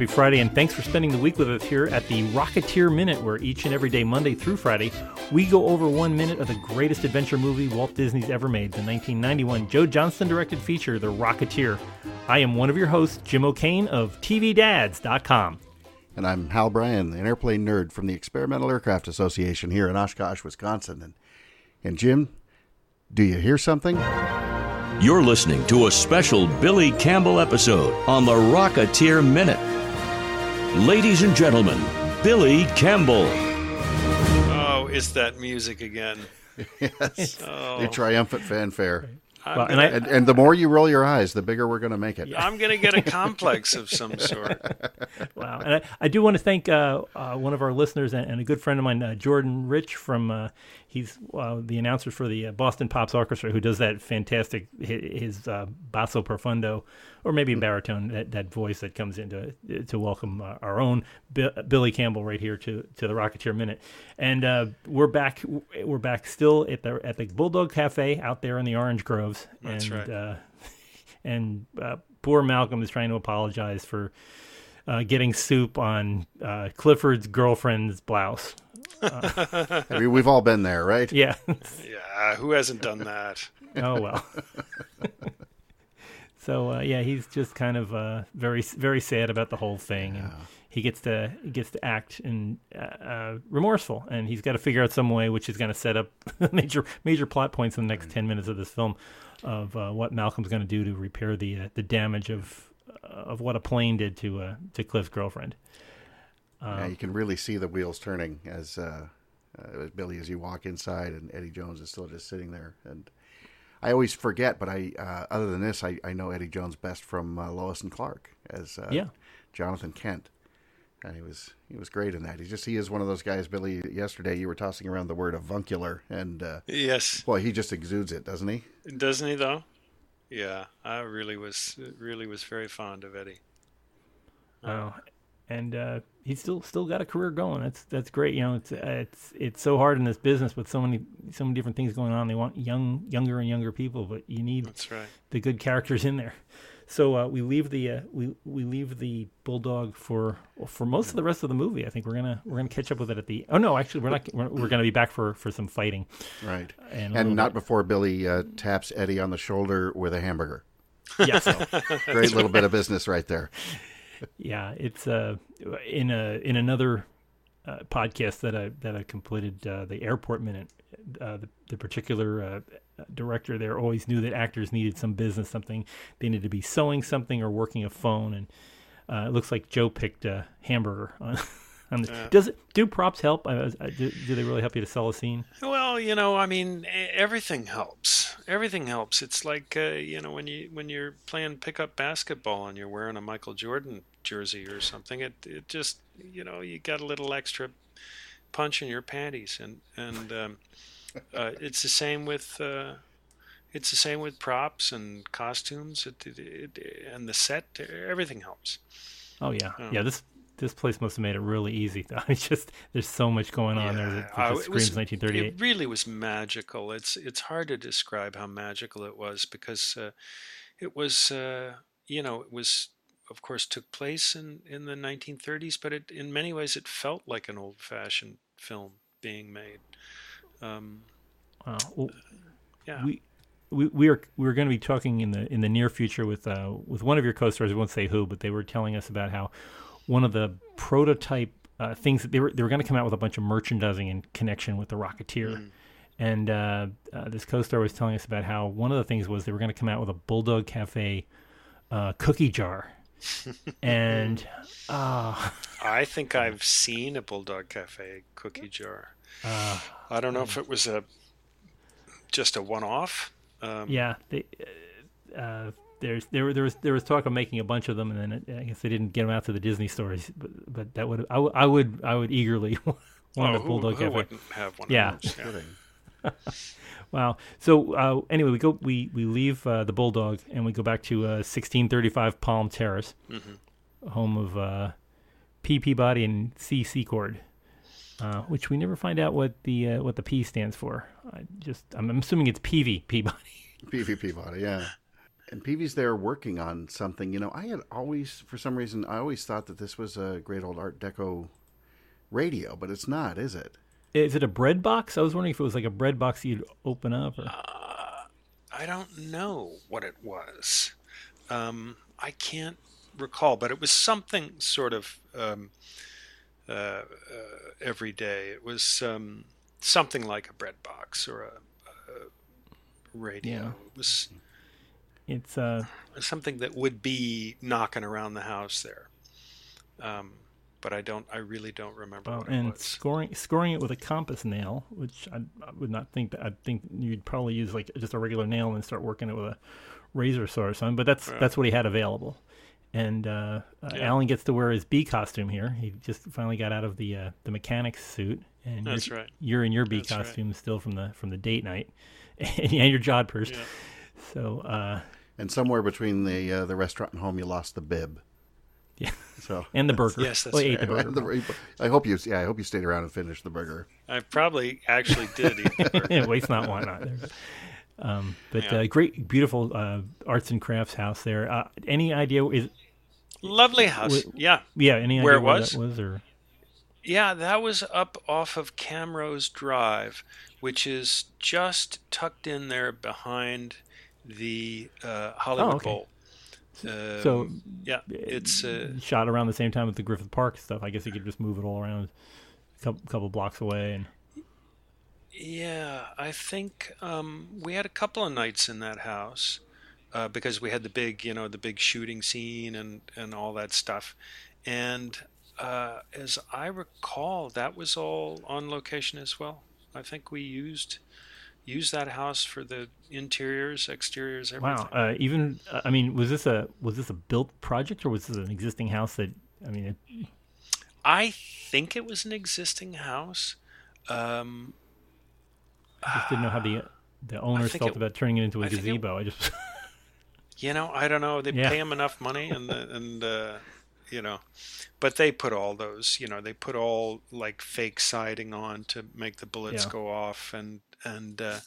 Happy Friday, and thanks for spending the week with us here at the Rocketeer Minute, where each and every day, Monday through Friday, we go over one minute of the greatest adventure movie Walt Disney's ever made, the 1991 Joe Johnston directed feature, The Rocketeer. I am one of your hosts, Jim O'Kane of TVDads.com. And I'm Hal Bryan, an airplane nerd from the Experimental Aircraft Association here in Oshkosh, Wisconsin. And, and Jim, do you hear something? You're listening to a special Billy Campbell episode on the Rocketeer Minute. Ladies and gentlemen, Billy Campbell. Oh, it's that music again. yes. Oh. The triumphant fanfare. Well, and, I, and, and, the more you roll your eyes, the bigger we're going to make it. I'm going to get a complex of some sort. wow. And I, I do want to thank uh, uh, one of our listeners and, and, a good friend of mine, uh, Jordan Rich from uh, he's uh, the announcer for the uh, Boston Pops Orchestra, who does that fantastic his, uh, basso profundo, or maybe baritone, that, that voice that comes in to, to welcome uh, our own B- Billy Campbell right here to, to the Rocketeer Minute, and uh, we're back we're back still at the at the Bulldog Cafe out there in the Orange Groves, That's and right. Uh, and poor Malcolm is trying to apologize for. Uh, getting soup on uh, Clifford's girlfriend's blouse. Uh, I mean, we've all been there, right? Yeah. yeah. Who hasn't done that? oh well. so uh, yeah, he's just kind of uh, very very sad about the whole thing, and he gets to he gets to act and uh, remorseful, and he's got to figure out some way which is going to set up major major plot points in the next ten minutes of this film of uh, what Malcolm's going to do to repair the uh, the damage of of what a plane did to uh, to Cliff's girlfriend. Um, yeah, you can really see the wheels turning as, uh, uh, Billy as you walk inside, and Eddie Jones is still just sitting there. And I always forget, but I uh, other than this, I, I know Eddie Jones best from uh, Lois and Clark as uh, yeah. Jonathan Kent. And he was he was great in that. He just he is one of those guys. Billy, yesterday you were tossing around the word avuncular, and uh, yes, well, he just exudes it, doesn't he? Doesn't he though? Yeah, I really was really was very fond of Eddie. Oh, and uh, he's still still got a career going. That's that's great. You know, it's it's it's so hard in this business with so many so many different things going on. They want young younger and younger people, but you need that's right. the good characters in there. So uh, we leave the uh, we we leave the bulldog for for most of the rest of the movie. I think we're gonna we're gonna catch up with it at the. Oh no, actually we're not. We're, we're gonna be back for for some fighting. Right, and, and not bit. before Billy uh, taps Eddie on the shoulder with a hamburger. Yes, so, great little bit of business right there. Yeah, it's uh in a in another uh, podcast that I that I completed uh, the airport minute. Uh, the, the particular uh, director there always knew that actors needed some business, something they needed to be sewing something or working a phone, and uh, it looks like Joe picked a hamburger on. on the, does it do props help? Do, do, they really help you to sell a scene? Well, you know, I mean, everything helps. Everything helps. It's like uh, you know when you when you're playing pickup basketball and you're wearing a Michael Jordan jersey or something. It it just you know you got a little extra punch in your panties, and and um, uh, it's the same with uh, it's the same with props and costumes. It, it, it, and the set, everything helps. Oh yeah, um, yeah. This this place must have made it really easy. It's just there's so much going on yeah, there that, that just screams 1938. It really was magical. It's it's hard to describe how magical it was because uh, it was uh, you know it was of course, took place in, in the 1930s, but it, in many ways it felt like an old fashioned film being made. Um, wow. Well, yeah. We, we, we are we're going to be talking in the in the near future with uh, with one of your co-stars. I won't say who, but they were telling us about how one of the prototype uh, things that they were they were going to come out with a bunch of merchandising in connection with the Rocketeer. Mm. And uh, uh, this co-star was telling us about how one of the things was they were going to come out with a Bulldog Cafe uh, cookie jar and uh, I think I've seen a Bulldog Cafe cookie jar. Uh, I don't know if it was a just a one-off. Um, yeah, they, uh, there's there there was there was talk of making a bunch of them, and then it, I guess they didn't get them out to the Disney stores. But, but that would I, w- I would I would eagerly want oh, a Bulldog who, who Cafe. have one? Yeah. yeah. Wow. So uh, anyway, we go we we leave uh, the Bulldog and we go back to uh, 1635 Palm Terrace, mm-hmm. home of uh, P. Peabody and C. Secord, uh, which we never find out what the uh, what the P stands for. I just I'm, I'm assuming it's Peevy Peabody. Peevy Peabody, yeah. and Peevy's there working on something. You know, I had always, for some reason, I always thought that this was a great old Art Deco radio, but it's not, is it? Is it a bread box? I was wondering if it was like a bread box you'd open up. Or... Uh, I don't know what it was. Um, I can't recall, but it was something sort of um, uh, uh, every day. It was um, something like a bread box or a, a radio. Yeah. It was. It's uh, something that would be knocking around the house there. Um, but I don't. I really don't remember. Well, and scoring scoring it with a compass nail, which I, I, would not think that. I think you'd probably use like just a regular nail and start working it with a razor saw or something. But that's yeah. that's what he had available. And uh, uh, yeah. Alan gets to wear his bee costume here. He just finally got out of the uh, the mechanic's suit, and that's you're, right. You're in your bee that's costume right. still from the from the date night, and your jodhpurs. Yeah. So. Uh, and somewhere between the uh, the restaurant and home, you lost the bib. Yeah. So and the burger. Yes, that's well, right. the burger. I hope you. Yeah, I hope you stayed around and finished the burger. I probably actually did eat the burger. waste not, why not? Um, but yeah. uh, great, beautiful uh, arts and crafts house there. Uh, any idea is lovely house? yeah, yeah. Any where it was? was or yeah, that was up off of Camrose Drive, which is just tucked in there behind the uh, Hollywood oh, okay. Bowl. Um, so yeah, it's uh, shot around the same time with the Griffith Park stuff. I guess you could just move it all around a couple, couple blocks away and. Yeah, I think um, we had a couple of nights in that house uh, because we had the big, you know, the big shooting scene and and all that stuff. And uh, as I recall, that was all on location as well. I think we used use that house for the interiors, exteriors, everything. Wow! Uh, even uh, I mean, was this a was this a built project or was this an existing house that I mean? It... I think it was an existing house. Um, I just didn't know how the the owners felt it, about turning it into a I gazebo. It, I just, you know, I don't know. They yeah. pay them enough money, and the, and uh, you know, but they put all those, you know, they put all like fake siding on to make the bullets yeah. go off, and and uh,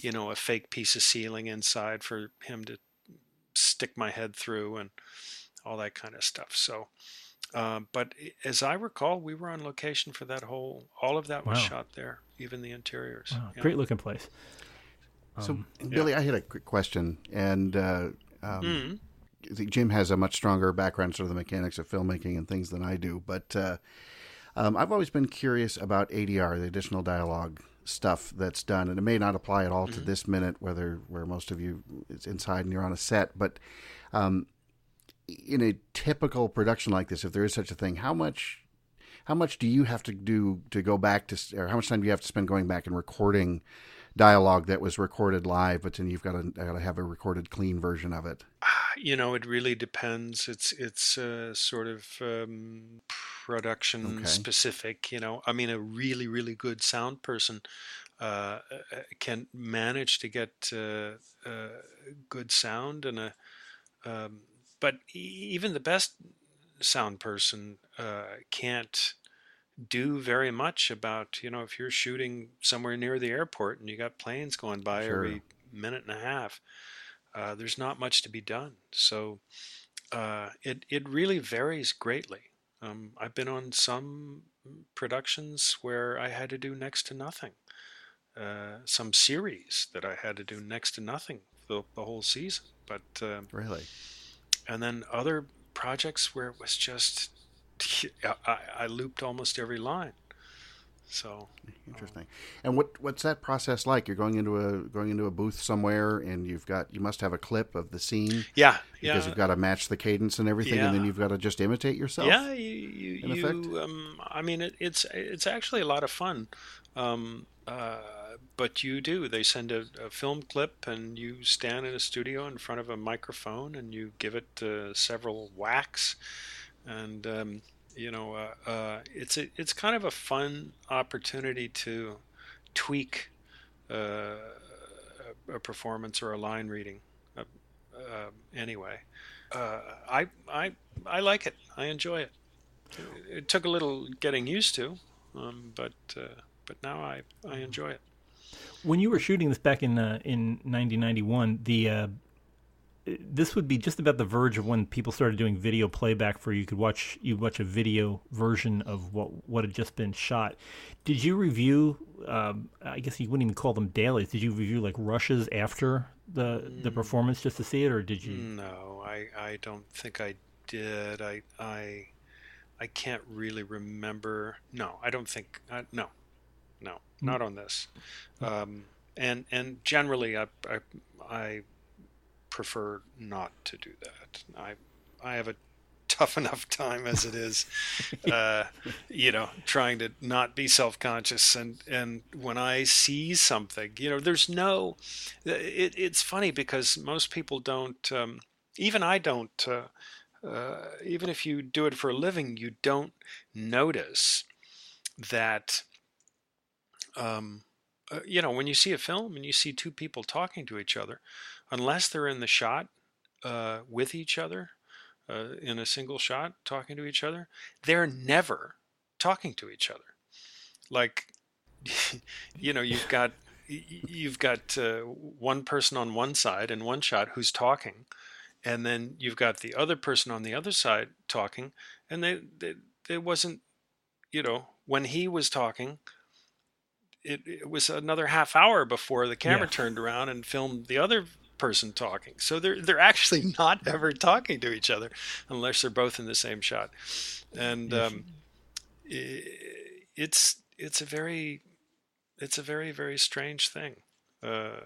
you know a fake piece of ceiling inside for him to stick my head through and all that kind of stuff. So, uh, but as I recall, we were on location for that whole. All of that was wow. shot there, even the interiors. Wow. Yeah. Great looking place. So, um, Billy, yeah. I had a quick question, and uh, um, mm-hmm. Jim has a much stronger background sort of the mechanics of filmmaking and things than I do. But uh, um, I've always been curious about ADR, the additional dialogue stuff that's done, and it may not apply at all mm-hmm. to this minute, whether where most of you it's inside and you're on a set, but um, in a typical production like this, if there is such a thing, how much how much do you have to do to go back to, or how much time do you have to spend going back and recording dialogue that was recorded live, but then you've got to, got to have a recorded clean version of it? You know, it really depends. It's it's uh, sort of um, production okay. specific. You know, I mean, a really really good sound person uh, uh can manage to get uh, uh, good sound and a. Um, but even the best sound person uh, can't do very much about you know if you're shooting somewhere near the airport and you got planes going by sure. every minute and a half uh, there's not much to be done. So uh, it it really varies greatly. Um, I've been on some productions where I had to do next to nothing. Uh, some series that I had to do next to nothing the, the whole season but um, really? and then other projects where it was just I, I looped almost every line. So interesting. Um, and what what's that process like? You're going into a going into a booth somewhere, and you've got you must have a clip of the scene. Yeah, because yeah. you've got to match the cadence and everything, yeah. and then you've got to just imitate yourself. Yeah, you, you, you um, I mean, it, it's it's actually a lot of fun. Um, uh, but you do. They send a, a, film clip, and you stand in a studio in front of a microphone, and you give it uh, several whacks, and um, you know, uh, uh, it's a, it's kind of a fun opportunity to tweak uh, a, performance or a line reading. Uh, uh, anyway, uh, I I I like it. I enjoy it. It took a little getting used to, um, but but now I I enjoy it. When you were shooting this back in in 1991, the this would be just about the verge of when people started doing video playback for you could watch you watch a video version of what what had just been shot. Did you review? Um, I guess you wouldn't even call them dailies. Did you review like rushes after the the mm. performance just to see it, or did you? No, I I don't think I did. I I I can't really remember. No, I don't think. Uh, no, no, mm. not on this. Um, and and generally, I, I I prefer not to do that. I I have a tough enough time as it is, uh, you know, trying to not be self conscious. And, and when I see something, you know, there's no, it, it's funny because most people don't, um, even I don't, uh, uh, even if you do it for a living, you don't notice that, um, uh, you know, when you see a film and you see two people talking to each other, unless they're in the shot uh, with each other uh, in a single shot talking to each other, they're never talking to each other. Like, you know, you've got you've got uh, one person on one side in one shot who's talking, and then you've got the other person on the other side talking, and they, they it wasn't, you know, when he was talking. It, it was another half hour before the camera yeah. turned around and filmed the other person talking. So they're they're actually not ever talking to each other unless they're both in the same shot, and um, it, it's it's a very it's a very very strange thing. Uh,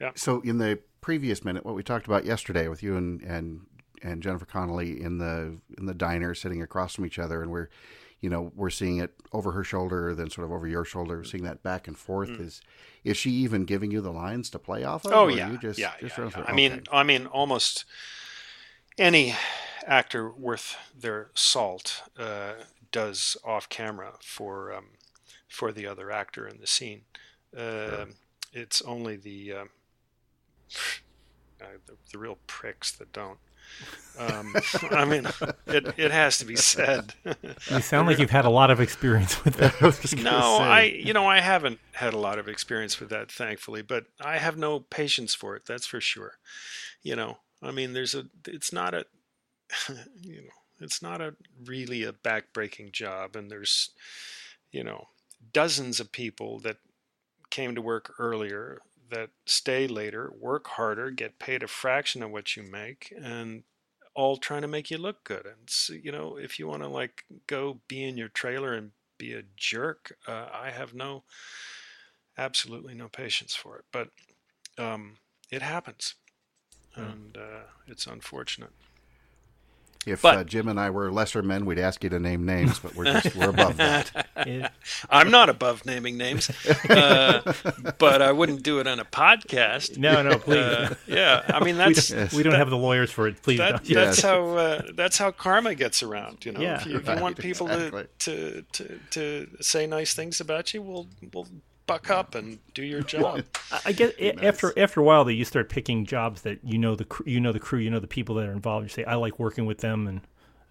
yeah. So in the previous minute, what we talked about yesterday with you and and and Jennifer Connelly in the in the diner sitting across from each other, and we're you know we're seeing it over her shoulder then sort of over your shoulder seeing that back and forth mm. is is she even giving you the lines to play off of oh yeah just, yeah, just yeah, yeah. i mean i mean almost any actor worth their salt uh, does off camera for um, for the other actor in the scene uh, sure. it's only the, uh, the the real pricks that don't um, I mean, it, it has to be said. you sound like you've had a lot of experience with that. I no, I you know I haven't had a lot of experience with that, thankfully, but I have no patience for it. That's for sure. You know, I mean, there's a. It's not a. You know, it's not a really a backbreaking job, and there's, you know, dozens of people that came to work earlier that stay later, work harder, get paid a fraction of what you make, and all trying to make you look good. And so, you know, if you want to like go be in your trailer and be a jerk, uh, I have no, absolutely no patience for it. But um, it happens, hmm. and uh, it's unfortunate. If but, uh, Jim and I were lesser men, we'd ask you to name names, but we're just we're above that. I'm not above naming names, uh, but I wouldn't do it on a podcast. No, no, please. Uh, yeah, I mean that's we don't, we don't that, have the lawyers for it. Please, that, that's yes. how uh, that's how karma gets around. You know, yeah, if, you, if you want people exactly. to, to to to say nice things about you, we'll we'll buck up and do your job. I guess after after a while, that you start picking jobs that you know the you know the crew, you know the people that are involved. You say, I like working with them, and,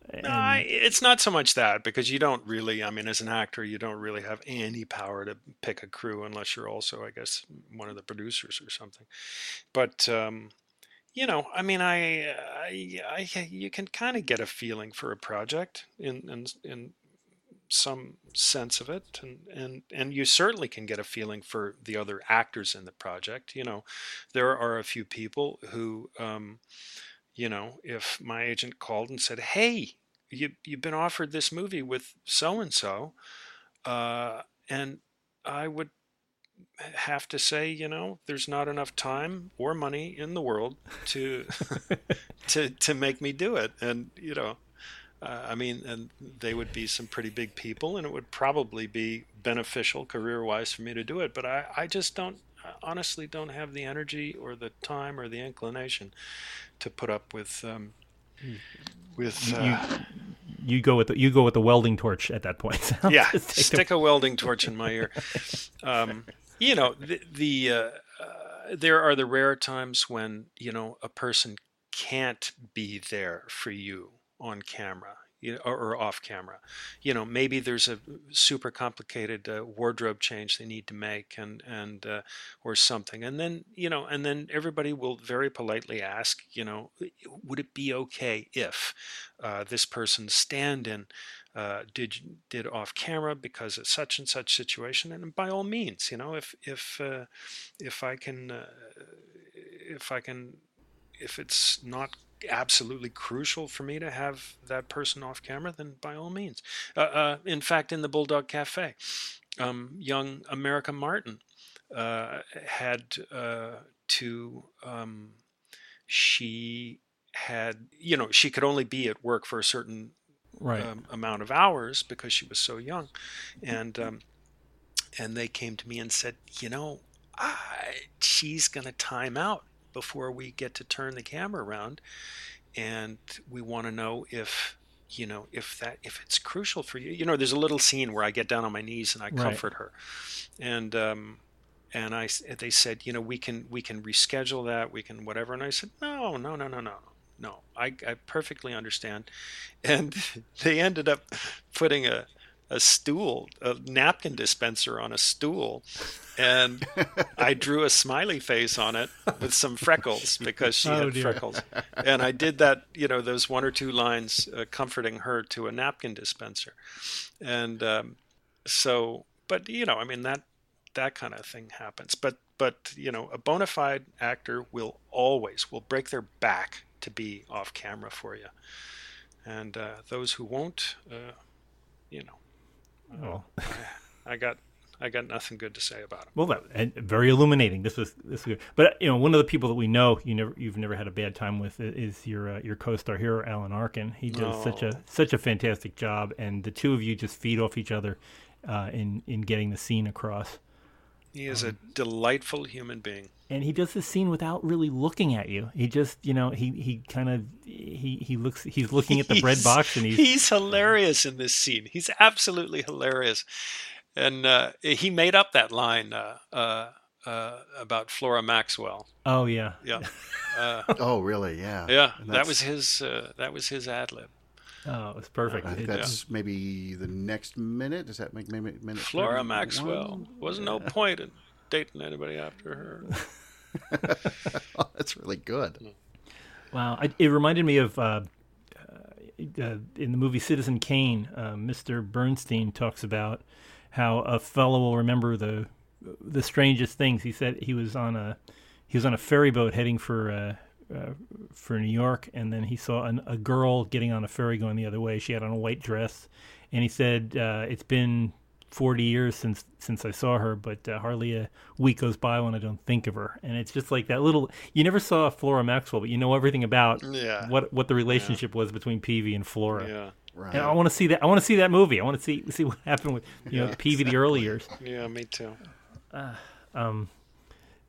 and... No, it's not so much that because you don't really. I mean, as an actor, you don't really have any power to pick a crew unless you're also, I guess, one of the producers or something. But um, you know, I mean, I, I, I you can kind of get a feeling for a project in in in some sense of it and and and you certainly can get a feeling for the other actors in the project you know. There are a few people who um, you know if my agent called and said hey you you've been offered this movie with so and so and I would have to say, you know, there's not enough time or money in the world to to to make me do it, and you know, uh, I mean, and they would be some pretty big people, and it would probably be beneficial career wise for me to do it. But I, I just don't, honestly, don't have the energy or the time or the inclination to put up with. Um, with uh, you, you, go with the, you go with the welding torch at that point. yeah, stick the... a welding torch in my ear. Um, you know, the, the uh, uh, there are the rare times when you know a person can't be there for you on camera. you know, or, or, off camera. You know, maybe there's a super complicated uh, wardrobe change they need to make, and and uh, or something, and then you know, and then everybody will very politely ask, you know, would it be okay if uh, this person's stand-in uh, did did off camera because of such and such situation, and by all means, you know, if if uh, if I can uh, if I can if it's not absolutely crucial for me to have that person off camera, then by all means. Uh, uh, in fact, in the Bulldog Cafe, um, young America Martin uh, had uh, to, um, she had, you know, she could only be at work for a certain right. um, amount of hours because she was so young. And, um, and they came to me and said, you know, I, she's going to time out before we get to turn the camera around and we want to know if you know if that if it's crucial for you. You know there's a little scene where i get down on my knees and i comfort right. her. And um and i they said you know we can we can reschedule that we can whatever. And i said no no no no no no. I i perfectly understand. And they ended up putting a a stool, a napkin dispenser on a stool, and I drew a smiley face on it with some freckles because she oh, had dear. freckles, and I did that, you know, those one or two lines uh, comforting her to a napkin dispenser, and um, so, but you know, I mean that that kind of thing happens, but but you know, a bona fide actor will always will break their back to be off camera for you, and uh, those who won't, uh, you know Oh, I got I got nothing good to say about him. Well, that and very illuminating. This was this was good. But you know, one of the people that we know you never you've never had a bad time with is your uh, your co-star here, Alan Arkin. He does oh. such a such a fantastic job, and the two of you just feed off each other uh, in in getting the scene across. He is um, a delightful human being. And he does this scene without really looking at you. He just, you know, he he kind of he he looks he's looking at the he's, bread box and he's he's hilarious in this scene. He's absolutely hilarious. And uh, he made up that line uh, uh, uh about Flora Maxwell. Oh yeah. Yeah. Uh, oh really? Yeah. Yeah. That was his uh, that was his ad lib. Oh, it's perfect. I think that's yeah. maybe the next minute. Does that make maybe minute? Flora Maxwell wasn't yeah. no point in dating anybody after her. oh, that's really good. Wow, I, it reminded me of uh, uh, in the movie Citizen Kane. Uh, Mr. Bernstein talks about how a fellow will remember the the strangest things. He said he was on a he was on a ferry boat heading for uh, for New York, and then he saw an, a girl getting on a ferry going the other way. She had on a white dress, and he said, uh, "It's been 40 years since since I saw her, but uh, hardly a week goes by when I don't think of her." And it's just like that little. You never saw Flora Maxwell, but you know everything about yeah. what what the relationship yeah. was between Peevy and Flora. Yeah. Right. And I want to see that. I want to see that movie. I want to see see what happened with you know Peevy the early years. Yeah, me too. Uh, um,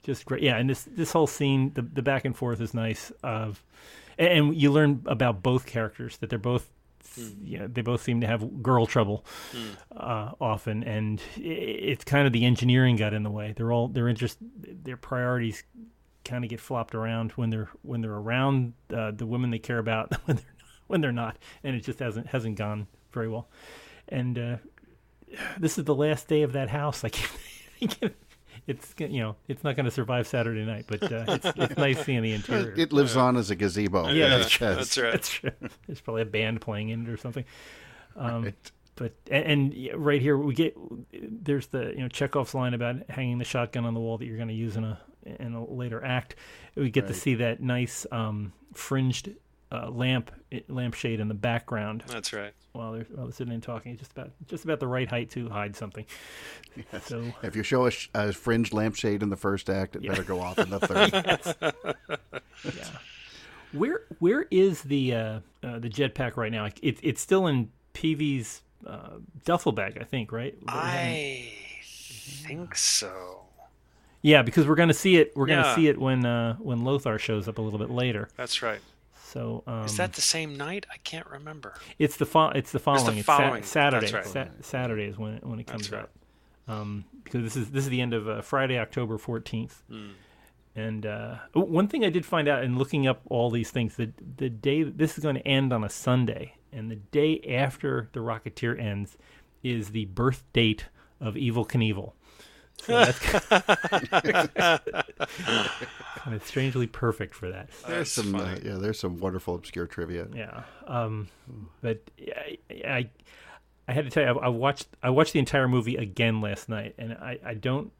just great. Yeah, and this this whole scene, the the back and forth is nice. Of, and you learn about both characters that they're both, mm. you know, they both seem to have girl trouble mm. uh, often, and it's kind of the engineering got in the way. They're all their interest, their priorities, kind of get flopped around when they're when they're around uh, the women they care about when they're when they're not, and it just hasn't hasn't gone very well. And uh, this is the last day of that house. I keep thinking it's you know it's not going to survive Saturday night, but uh, it's it's nice seeing the interior. It lives on as a gazebo. Yeah, that's, that's right. That's true. There's probably a band playing in it or something. Um, right. But and, and, right here we get there's the you know Chekhov's line about hanging the shotgun on the wall that you're going to use in a in a later act. We get right. to see that nice um, fringed uh, lamp lampshade in the background. That's right. While they're while they're sitting and talking, just about just about the right height to hide something. Yes. So if you show a, a fringed lampshade in the first act, it yeah. better go off in the third. yeah. Where where is the uh, uh, the jetpack right now? It's it's still in Peevy's uh, duffel bag, I think, right? I think so. Yeah, because we're going to see it. We're yeah. going to see it when uh, when Lothar shows up a little bit later. That's right. So um, is that the same night? I can't remember. It's the fo- It's the following. It's, the following. It's sa- Saturday. Right. Sa- Saturday is when it, when it comes right. out. Um, because this is this is the end of uh, Friday, October fourteenth. Mm. And uh, one thing I did find out in looking up all these things, that the day this is going to end on a Sunday, and the day after the Rocketeer ends is the birth date of Evel Knievel. So that's kind of strangely perfect for that. There's some, uh, yeah, there's some wonderful obscure trivia. Yeah, um, but I, I, I had to tell you, I, I, watched, I watched the entire movie again last night, and I, I don't,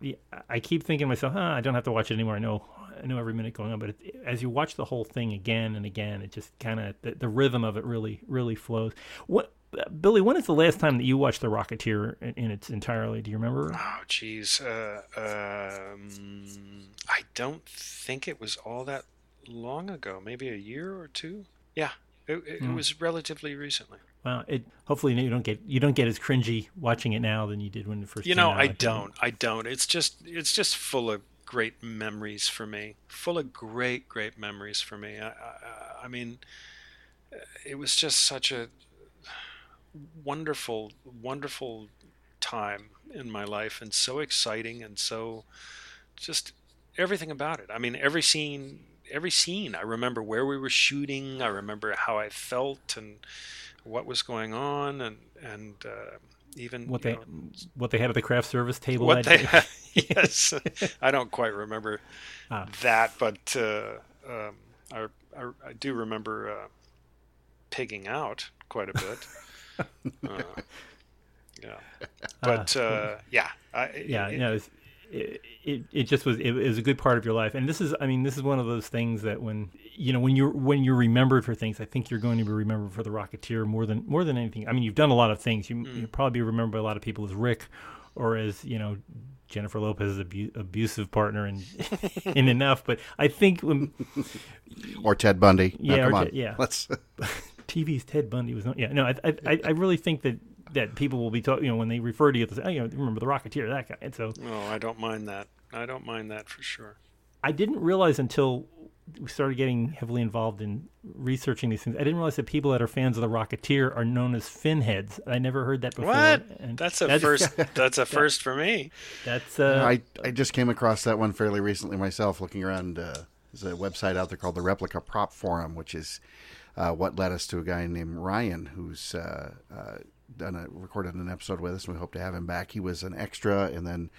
I keep thinking to myself, huh, I don't have to watch it anymore. I know, I know every minute going on, but it, as you watch the whole thing again and again, it just kind of the, the rhythm of it really, really flows. What Billy, when is the last time that you watched The Rocketeer in, in its entirely? Do you remember? Oh, geez. Uh, um, I don't think it was all that long ago. Maybe a year or two. Yeah, it, it, mm. was relatively recently. Well, it hopefully you don't get you don't get as cringy watching it now than you did when it first. You know, I don't. I don't. It's just it's just full of great memories for me. Full of great great memories for me. I, I, I mean, it was just such a wonderful, wonderful time in my life and so exciting and so just everything about it. I mean, every scene, every scene. I remember where we were shooting. I remember how I felt and what was going on, and and uh, even what they know, what they had at the craft service table. What they had, yes, I don't quite remember ah. that, but uh, um, I, I, I do remember uh, pigging out quite a bit. Uh, yeah, but uh, yeah, I, yeah, it, you know, it, it, it just was it, was a good part of your life, and this is I mean this is one of those things that when you know when you're when you're remembered for things, I think you're going to be remembered for the Rocketeer more than more than anything. I mean you've done a lot of things. You mm. you probably be remembered by a lot of people as Rick, or as you know Jennifer Lopez's abu- abusive partner in in enough, but I think when or Ted Bundy. Yeah, no, Te- yeah. Let's TV's Ted Bundy was not. Yeah, no, I, I, I really think that that people will be talking. You know, when they refer to you, say, oh, you know, remember the Rocketeer, that guy. And so, no, I don't mind that. I don't mind that for sure. I didn't realize until we started getting heavily involved in researching these things. I didn't realize that people that are fans of the Rocketeer are known as finheads. I never heard that before. What? And that's a that's, first. that's a first for me. That's. Uh, I I just came across that one fairly recently myself, looking around. Uh, there's a website out there called the Replica Prop Forum, which is uh, what led us to a guy named Ryan, who's uh, uh, done a recorded an episode with us. and We hope to have him back. He was an extra, and then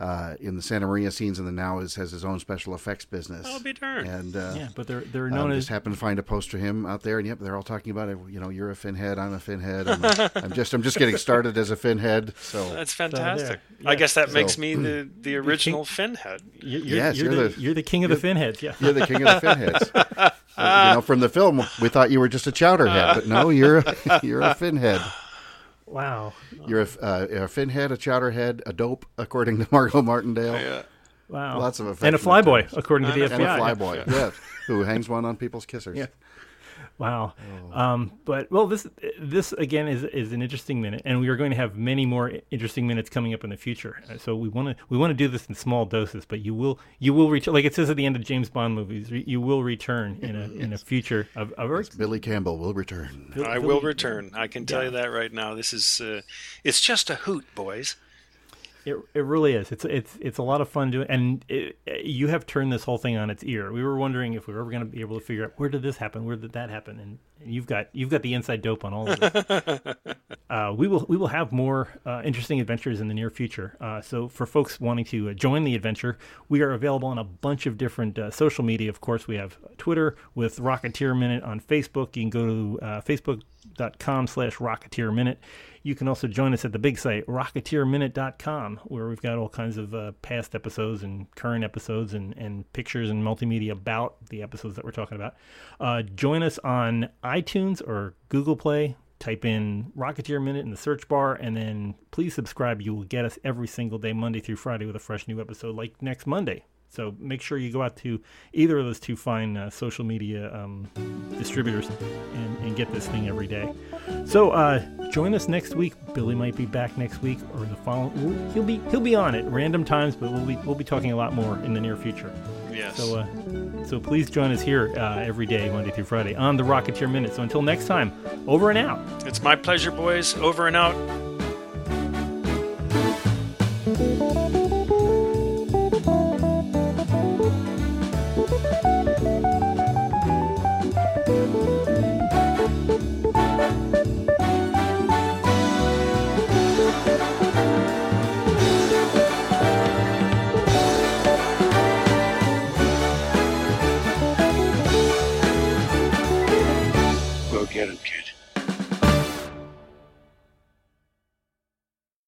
uh, in the Santa Maria scenes, and then now is, has his own special effects business. I'll be darned. And uh, yeah, but they're they're known um, as. Just happened to find a poster of him out there, and yep, they're all talking about it. You know, you're a finhead, I'm a finhead. I'm, a, I'm just I'm just getting started as a finhead. So that's fantastic. So yeah. I guess that so, makes me the the original king, finhead. You're, you're, yes, you're, you're the, the, you're the king of the finheads. Yeah, you're the king of the finheads. You know, from the film, we thought you were just a chowderhead, but no, you're a, you're a finhead. Wow. You're a, uh, a finhead, a chowderhead, a dope, according to Margo Martindale. Yeah. Wow. Lots of And a flyboy, according to the FBI. And a flyboy, yeah. Who hangs one on people's kissers. Yeah. Wow. Oh. Um, but well, this this again is is an interesting minute, and we are going to have many more interesting minutes coming up in the future. Uh, so we want to we want to do this in small doses, but you will you will reach like it says at the end of James Bond movies, you will return in a in a future of, of yes, Billy Campbell will return. I will return. I can tell yeah. you that right now. This is uh, it's just a hoot, boys. It it really is. It's it's it's a lot of fun doing, and it, you have turned this whole thing on its ear. We were wondering if we were ever going to be able to figure out where did this happen, where did that happen, and, you've got you've got the inside dope on all of it. uh, we will we will have more uh, interesting adventures in the near future. Uh, so for folks wanting to uh, join the adventure, we are available on a bunch of different uh, social media. Of course, we have Twitter with Rocketeer Minute on Facebook. You can go to uh, facebook.com slash Rocketeer Minute. You can also join us at the big site, rocketeerminute.com, where we've got all kinds of uh, past episodes and current episodes and, and pictures and multimedia about the episodes that we're talking about. Uh, join us on iTunes or Google Play. Type in Rocketeer Minute in the search bar, and then please subscribe. You will get us every single day, Monday through Friday, with a fresh new episode, like next Monday. So make sure you go out to either of those two fine uh, social media um, distributors and, and, get this thing every day. So uh, join us next week. Billy might be back next week or the following. He'll be he'll be on at random times, but we'll be we'll be talking a lot more in the near future. Yes. So uh, so please join us here uh, every day, Monday through Friday, on the Rocketeer Minute. So until next time, over and out. It's my pleasure, boys. Over and out.